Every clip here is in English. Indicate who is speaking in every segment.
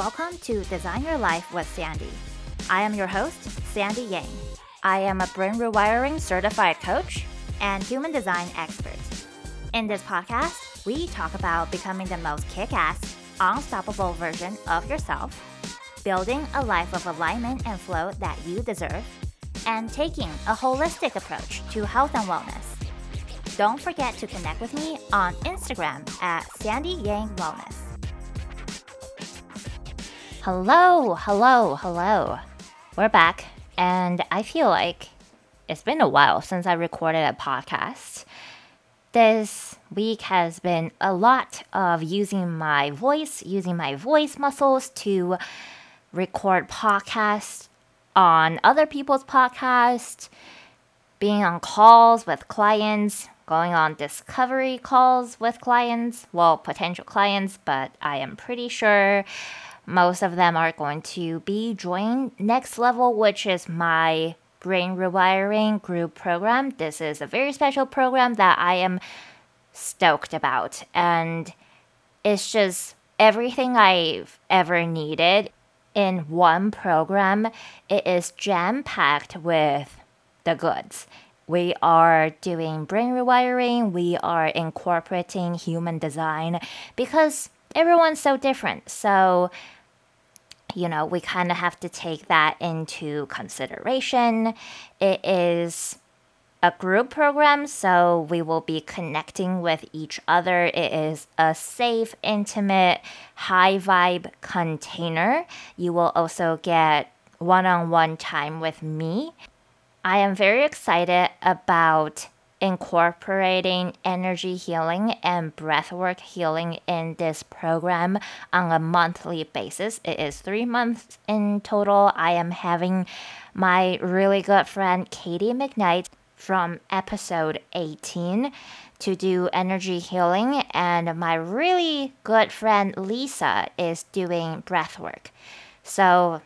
Speaker 1: Welcome to Design Your Life with Sandy. I am your host, Sandy Yang. I am a brain rewiring certified coach and human design expert. In this podcast, we talk about becoming the most kick ass, unstoppable version of yourself, building a life of alignment and flow that you deserve, and taking a holistic approach to health and wellness. Don't forget to connect with me on Instagram at Sandy Yang Wellness. Hello, hello, hello. We're back, and I feel like it's been a while since I recorded a podcast. This week has been a lot of using my voice, using my voice muscles to record podcasts on other people's podcasts, being on calls with clients, going on discovery calls with clients, well, potential clients, but I am pretty sure most of them are going to be joining Next Level, which is my brain rewiring group program. This is a very special program that I am stoked about. And it's just everything I've ever needed in one program. It is jam packed with the goods. We are doing brain rewiring, we are incorporating human design because everyone's so different. So, you know, we kind of have to take that into consideration. It is a group program, so we will be connecting with each other. It is a safe, intimate, high vibe container. You will also get one on one time with me. I am very excited about incorporating energy healing and breathwork healing in this program on a monthly basis. It is three months in total. I am having my really good friend Katie McKnight from episode 18 to do energy healing, and my really good friend Lisa is doing breathwork. So,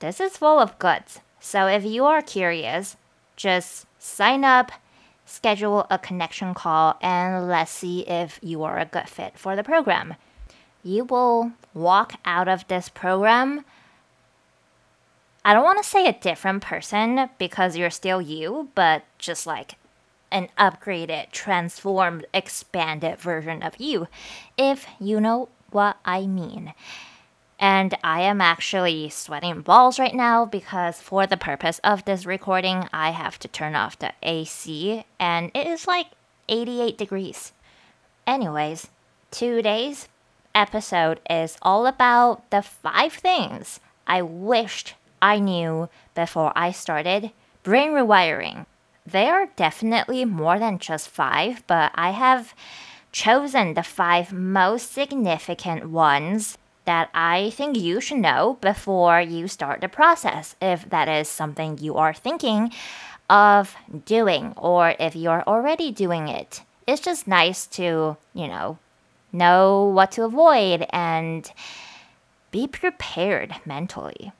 Speaker 1: this is full of goods. So, if you are curious, just sign up schedule a connection call, and let's see if you are a good fit for the program. You will walk out of this program. I don't want to say a different person because you're still you, but just like an upgraded, transformed, expanded version of you, if you know what I mean. And I am actually sweating balls right now because, for the purpose of this recording, I have to turn off the AC and it is like 88 degrees. Anyways, today's episode is all about the five things I wished I knew before I started brain rewiring. They are definitely more than just five, but I have chosen the five most significant ones that I think you should know before you start the process, if that is something you are thinking of doing or if you're already doing it. It's just nice to, you know, know what to avoid and be prepared mentally.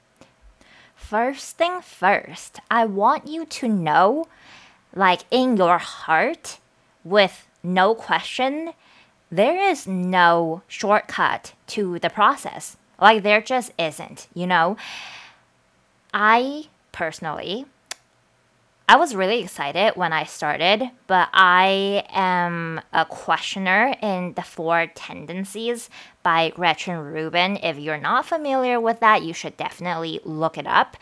Speaker 1: First thing first, I want you to know, like in your heart, with no question, there is no shortcut to the process. Like, there just isn't, you know? I personally, I was really excited when I started, but I am a questioner in The Four Tendencies by Gretchen Rubin. If you're not familiar with that, you should definitely look it up.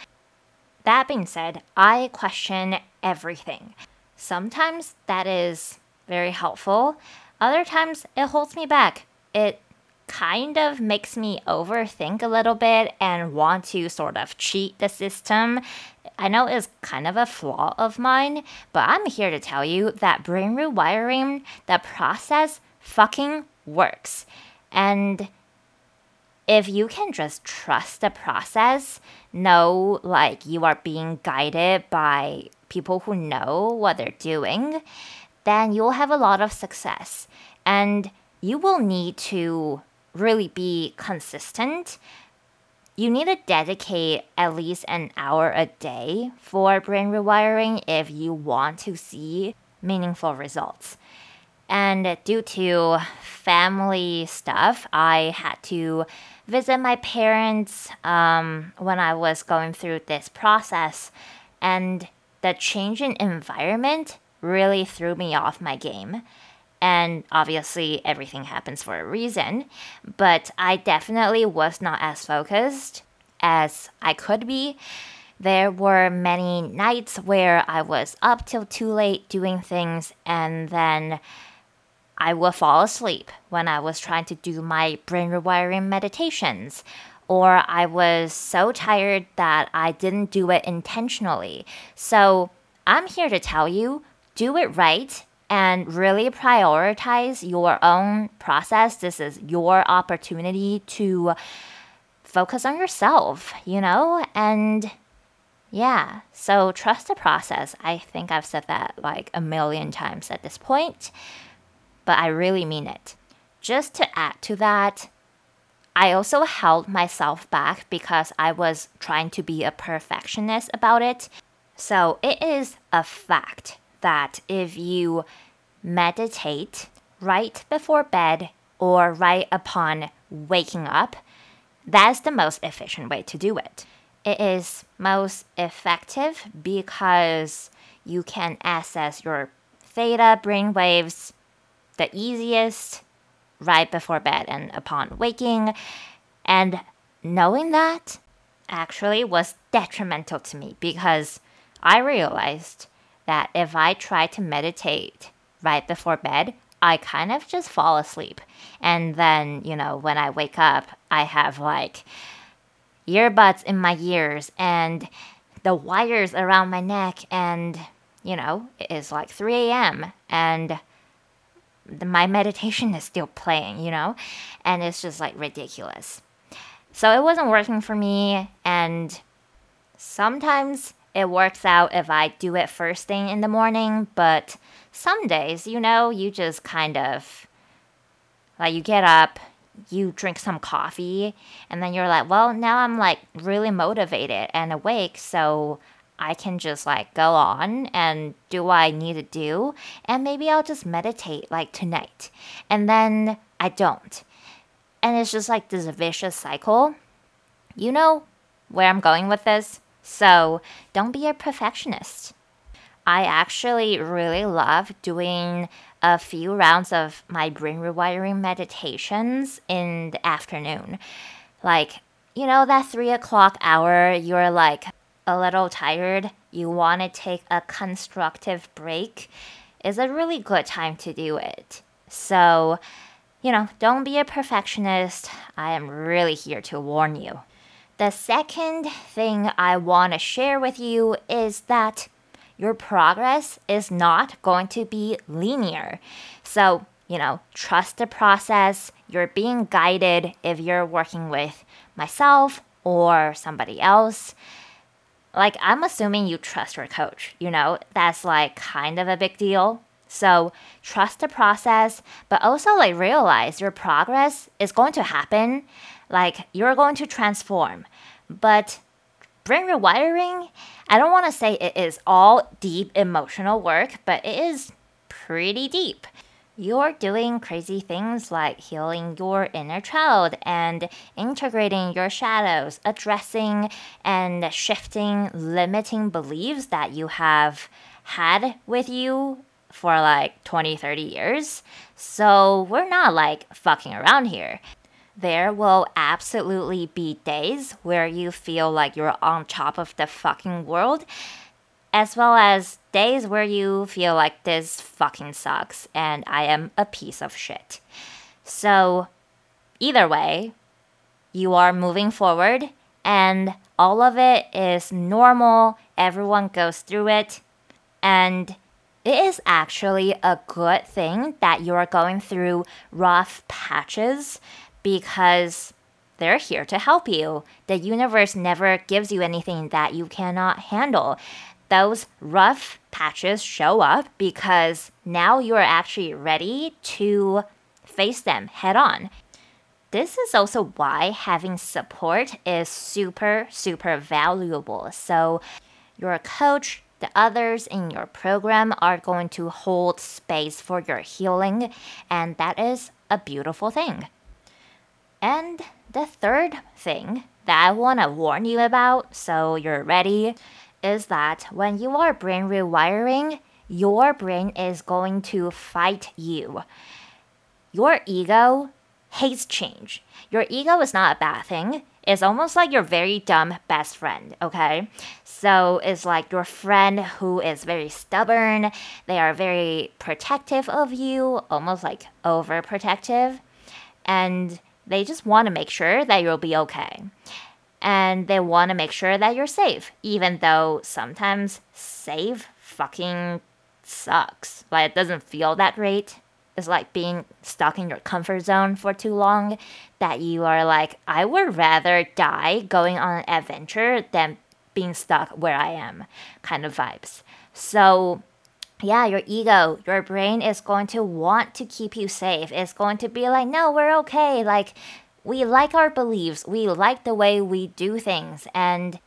Speaker 1: That being said, I question everything. Sometimes that is very helpful. Other times it holds me back. It kind of makes me overthink a little bit and want to sort of cheat the system. I know it's kind of a flaw of mine, but I'm here to tell you that brain rewiring, the process fucking works. And if you can just trust the process, know like you are being guided by people who know what they're doing, then you'll have a lot of success. And you will need to really be consistent. You need to dedicate at least an hour a day for brain rewiring if you want to see meaningful results. And due to family stuff. I had to visit my parents um, when I was going through this process, and the change in environment really threw me off my game. And obviously, everything happens for a reason, but I definitely was not as focused as I could be. There were many nights where I was up till too late doing things, and then I would fall asleep when I was trying to do my brain rewiring meditations. Or I was so tired that I didn't do it intentionally. So I'm here to tell you do it right and really prioritize your own process. This is your opportunity to focus on yourself, you know? And yeah, so trust the process. I think I've said that like a million times at this point, but I really mean it. Just to add to that, I also held myself back because I was trying to be a perfectionist about it. So it is a fact that if you meditate right before bed or right upon waking up, that's the most efficient way to do it. It is most effective because you can access your theta brain waves the easiest right before bed and upon waking. And knowing that actually was detrimental to me because I realized that if I try to meditate right before bed, I kind of just fall asleep. And then, you know, when I wake up, I have like earbuds in my ears and the wires around my neck, and, you know, it is like 3 a.m. and my meditation is still playing, you know? And it's just like ridiculous. So it wasn't working for me, and sometimes it works out if I do it first thing in the morning, but some days, you know, you just kind of like you get up, you drink some coffee, and then you're like, well, now I'm like really motivated and awake, so I can just like go on and do what I need to do, and maybe I'll just meditate like tonight. And then I don't. And it's just like this vicious cycle. You know where I'm going with this? So don't be a perfectionist. I actually really love doing a few rounds of my brain rewiring meditations in the afternoon. Like, you know, that three o'clock hour, you're like a little tired, you want to take a constructive break, is a really good time to do it. So, you know, don't be a perfectionist. I am really here to warn you. The second thing I want to share with you is that your progress is not going to be linear. So, you know, trust the process. You're being guided if you're working with myself or somebody else. Like, I'm assuming you trust your coach, you know, that's like kind of a big deal. So, trust the process, but also like realize your progress is going to happen. Like, you're going to transform. But brain rewiring, I don't want to say it is all deep emotional work, but it is pretty deep. You're doing crazy things like healing your inner child and integrating your shadows, addressing and shifting limiting beliefs that you have had with you for like 20, 30 years. So we're not like fucking around here there will absolutely be days where you feel like you're on top of the fucking world, as well as days where you feel like this fucking sucks and I am a piece of shit. So, either way, you are moving forward and all of it is normal, everyone goes through it, and it is actually a good thing that you're going through rough patches because they're here to help you. The universe never gives you anything that you cannot handle. Those rough patches show up because now you are actually ready to face them head on. This is also why having support is super, super valuable. So, your coach, the others in your program are going to hold space for your healing, and that is a beautiful thing. And the third thing that I want to warn you about so you're ready is that when you are brain rewiring, your brain is going to fight you. Your ego hates change. Your ego is not a bad thing. It's almost like your very dumb best friend, okay? So it's like your friend who is very stubborn. They are very protective of you, almost like overprotective. And they just want to make sure that you'll be okay. And they want to make sure that you're safe, even though sometimes safe fucking sucks. Like it doesn't feel that great. It's like being stuck in your comfort zone for too long that you are like, I would rather die going on an adventure than being stuck where I am kind of vibes. So yeah, your ego, your brain is going to want to keep you safe. It's going to be like, no, we're okay. Like, we like our beliefs, we like the way we do things. And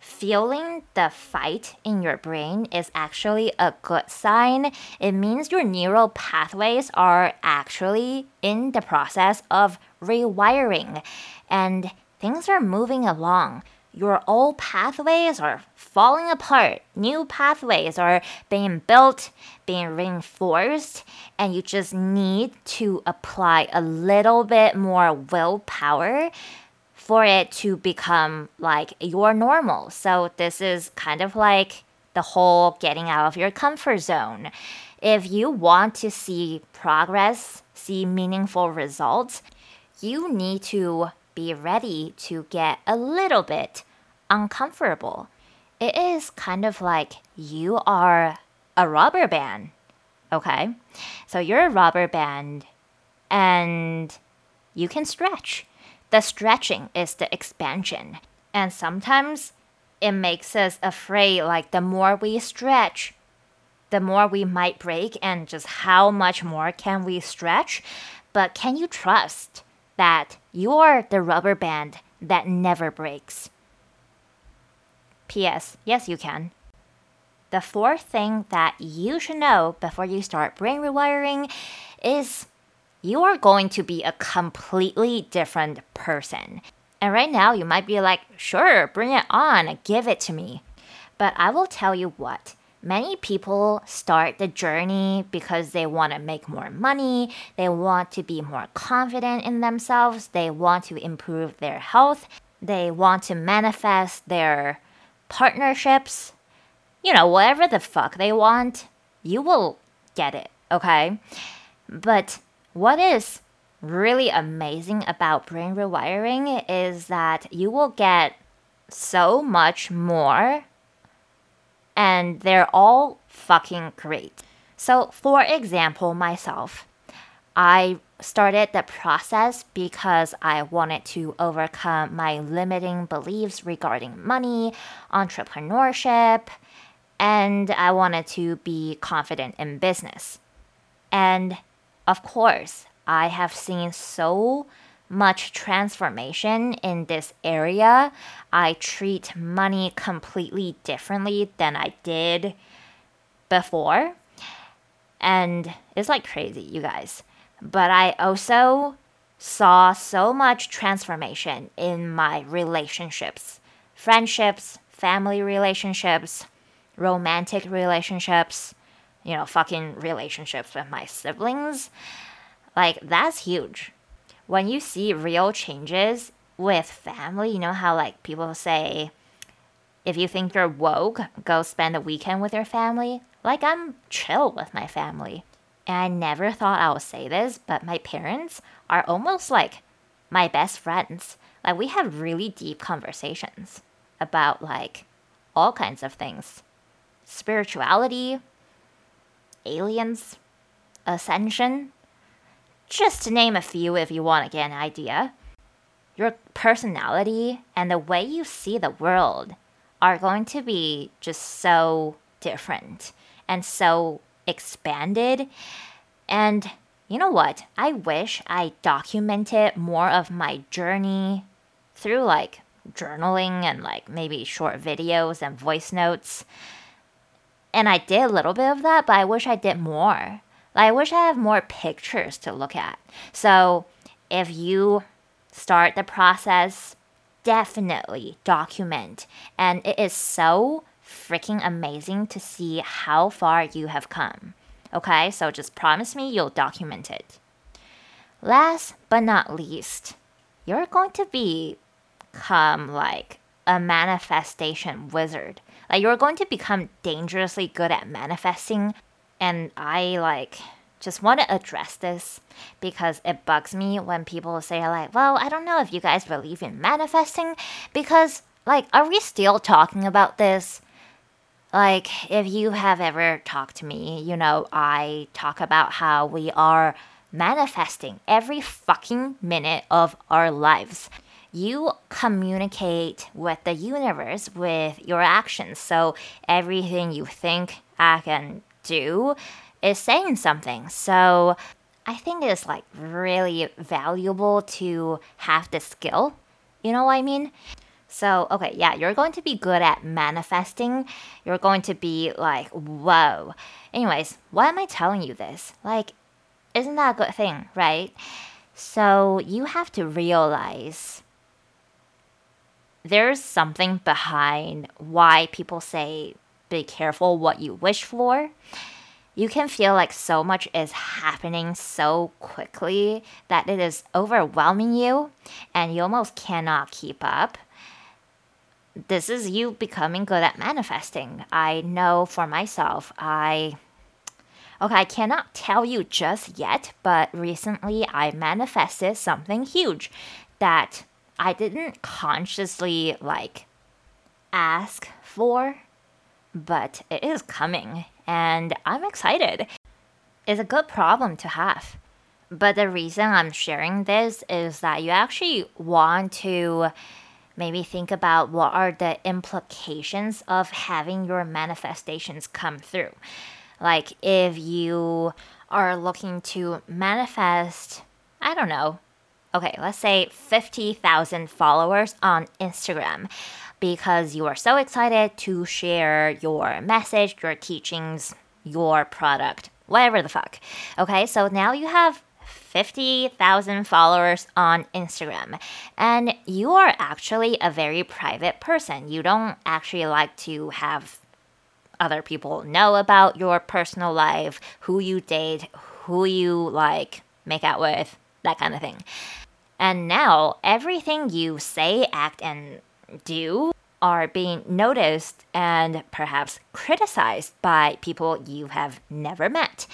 Speaker 1: feeling the fight in your brain is actually a good sign. It means your neural pathways are actually in the process of rewiring and things are moving along your old pathways are falling apart. New pathways are being built, being reinforced, and you just need to apply a little bit more willpower for it to become like your normal. So, this is kind of like the whole getting out of your comfort zone. If you want to see progress, see meaningful results, you need to be ready to get a little bit uncomfortable. It is kind of like you are a rubber band. Okay? So you're a rubber band and you can stretch. The stretching is the expansion. And sometimes it makes us afraid like the more we stretch, the more we might break and just how much more can we stretch? But can you trust that you're the rubber band that never breaks? P.S. Yes, you can. The fourth thing that you should know before you start brain rewiring is you are going to be a completely different person. And right now, you might be like, sure, bring it on, give it to me. But I will tell you what Many people start the journey because they want to make more money, they want to be more confident in themselves, they want to improve their health, they want to manifest their partnerships, you know, whatever the fuck they want, you will get it, okay? But what is really amazing about brain rewiring is that you will get so much more and they're all fucking great. So, for example, myself, I started the process because I wanted to overcome my limiting beliefs regarding money, entrepreneurship, and I wanted to be confident in business. And of course, I have seen so much transformation in this area. I treat money completely differently than I did before. And it's like crazy, you guys. But I also saw so much transformation in my relationships, friendships, family relationships, romantic relationships, you know, fucking relationships with my siblings. Like, that's huge when you see real changes with family, you know how like people say, if you think you're woke, go spend a weekend with your family. Like I'm chill with my family. And I never thought I would say this, but my parents are almost like my best friends. Like we have really deep conversations about like all kinds of things. Spirituality, aliens, ascension, just to name a few if you want to get an idea. Your personality and the way you see the world are going to be just so different and so expanded. And you know what? I wish I documented more of my journey through like journaling and like maybe short videos and voice notes. And I did a little bit of that, but I wish I did more. Like, I wish I have more pictures to look at. So, if you start the process, definitely document. And it is so freaking amazing to see how far you have come. Okay, so just promise me you'll document it. Last but not least, you're going to become like a manifestation wizard. Like you're going to become dangerously good at manifesting and I like just want to address this because it bugs me when people say like, "Well, I don't know if you guys believe in manifesting because like are we still talking about this?" Like if you have ever talked to me, you know, I talk about how we are manifesting every fucking minute of our lives. You communicate with the universe with your actions. So everything you think, act, and do is saying something. So I think it's like really valuable to have the skill. You know what I mean? So, okay, yeah, you're going to be good at manifesting. You're going to be like, whoa. Anyways, why am I telling you this? Like, isn't that a good thing, right? So, you have to realize there's something behind why people say, be careful what you wish for you can feel like so much is happening so quickly that it is overwhelming you and you almost cannot keep up. This is you becoming good at manifesting. I know for myself, I. Okay, I cannot tell you just yet, but recently I manifested something huge that I didn't consciously like ask for, but it is coming and I'm excited. It's a good problem to have. But the reason I'm sharing this is that you actually want to maybe think about what are the implications of having your manifestations come through. Like if you are looking to manifest, I don't know, okay, let's say 50,000 followers on Instagram because you are so excited to share your message, your teachings, your product, whatever the fuck. Okay, so now you have 50,000 followers on Instagram. And you are actually a very private person. You don't actually like to have other people know about your personal life, who you date, who you like make out with, that kind of thing. And now everything you say, act, and do are being noticed and perhaps criticized by people you have never met.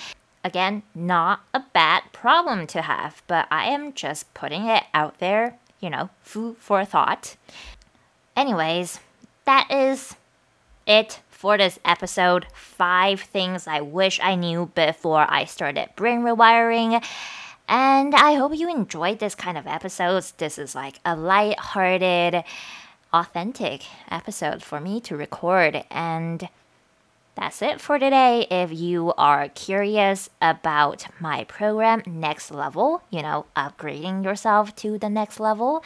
Speaker 1: Again, not a bad problem to have, but I am just putting it out there, you know, food for thought. Anyways, that is it for this episode. Five things I wish I knew before I started brain rewiring. And I hope you enjoyed this kind of episodes. This is like a light-hearted, authentic episode for me to record. And that's it for today. If you are curious about my program, Next Level, you know, upgrading yourself to the next level,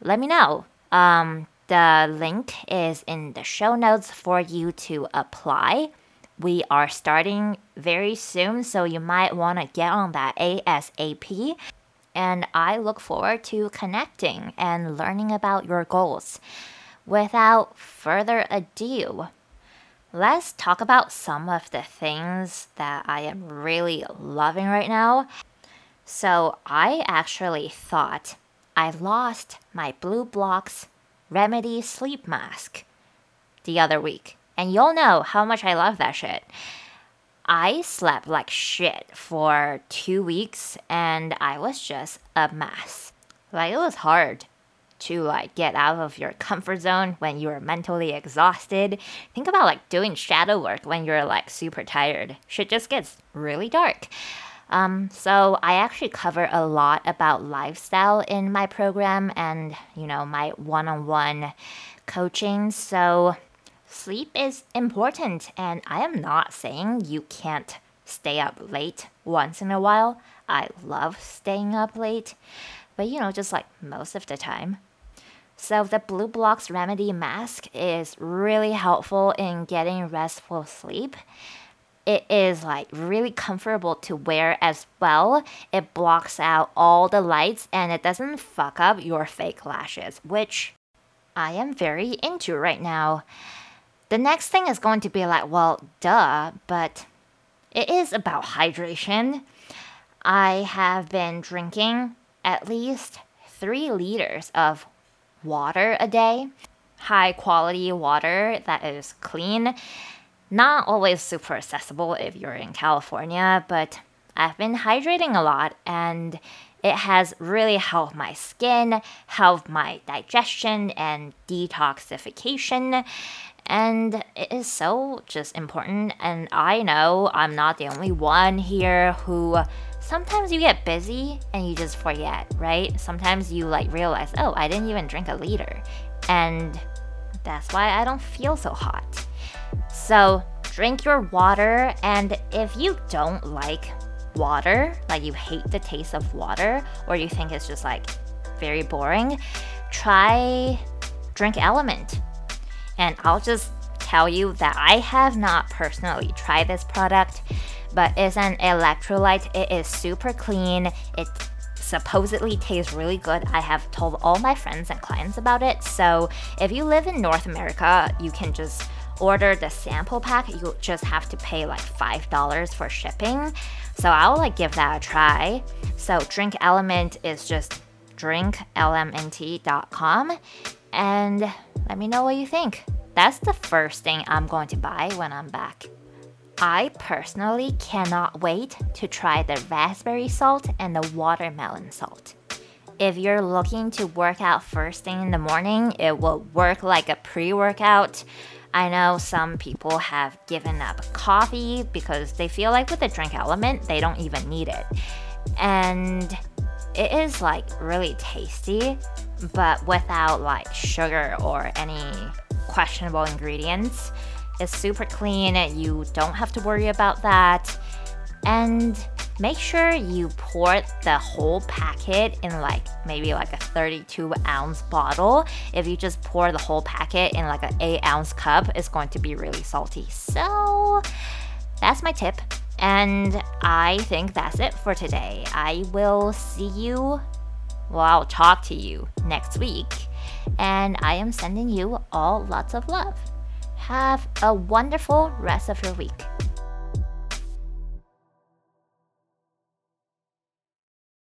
Speaker 1: let me know. Um, the link is in the show notes for you to apply. We are starting very soon, so you might want to get on that ASAP. And I look forward to connecting and learning about your goals. Without further ado, let's talk about some of the things that I am really loving right now. So, I actually thought I lost my BLUblox Remedy sleep mask the other week. And you'll know how much I love that shit. I slept like shit for two weeks and I was just a mess. Like it was hard to like get out of your comfort zone when you're mentally exhausted. Think about like doing shadow work when you're like super tired. Shit just gets really dark. Um, so I actually cover a lot about lifestyle in my program and you know my one-on-one coaching. So sleep is important, and I am not saying you can't stay up late once in a while. I love staying up late, but you know, just like most of the time. So, the BLUblox Remedy Mask is really helpful in getting restful sleep. it is like really comfortable to wear as well. It blocks out all the lights and it doesn't fuck up your fake lashes, which I am very into right now. The next thing is going to be like, well, duh, but it is about hydration. I have been drinking at least three liters of water a day, high quality water that is clean. Not always super accessible if you're in California, but I've been hydrating a lot and it has really helped my skin, helped my digestion and detoxification. And it is so just important. And I know I'm not the only one here who sometimes you get busy and you just forget, right? Sometimes you like realize, oh, I didn't even drink a liter. And that's why I don't feel so hot. So drink your water. And if you don't like water, like you hate the taste of water, or you think it's just like very boring, try Drink Element. And I'll just tell you that I have not personally tried this product, but it's an electrolyte. It is super clean. It supposedly tastes really good. I have told all my friends and clients about it. So if you live in North America, you can just order the sample pack. You just have to pay like $5 for shipping. So I'll like give that a try. So Drink Element is just drinklmnt.com and let me know what you think. That's the first thing I'm going to buy when I'm back. I personally cannot wait to try the raspberry salt and the watermelon salt. If you're looking to work out first thing in the morning, it will work like a pre workout. I know some people have given up coffee because they feel like with the drink element, they don't even need it. And it is like really tasty, but without like sugar or any questionable ingredients. It's super clean, you don't have to worry about that. And make sure you pour the whole packet in like maybe like a 32 ounce bottle. If you just pour the whole packet in like an 8 ounce cup, it's going to be really salty. So that's my tip. And I think that's it for today. I will see you, well, I'll talk to you next week. And I am sending you all lots of love. Have a wonderful rest of your week.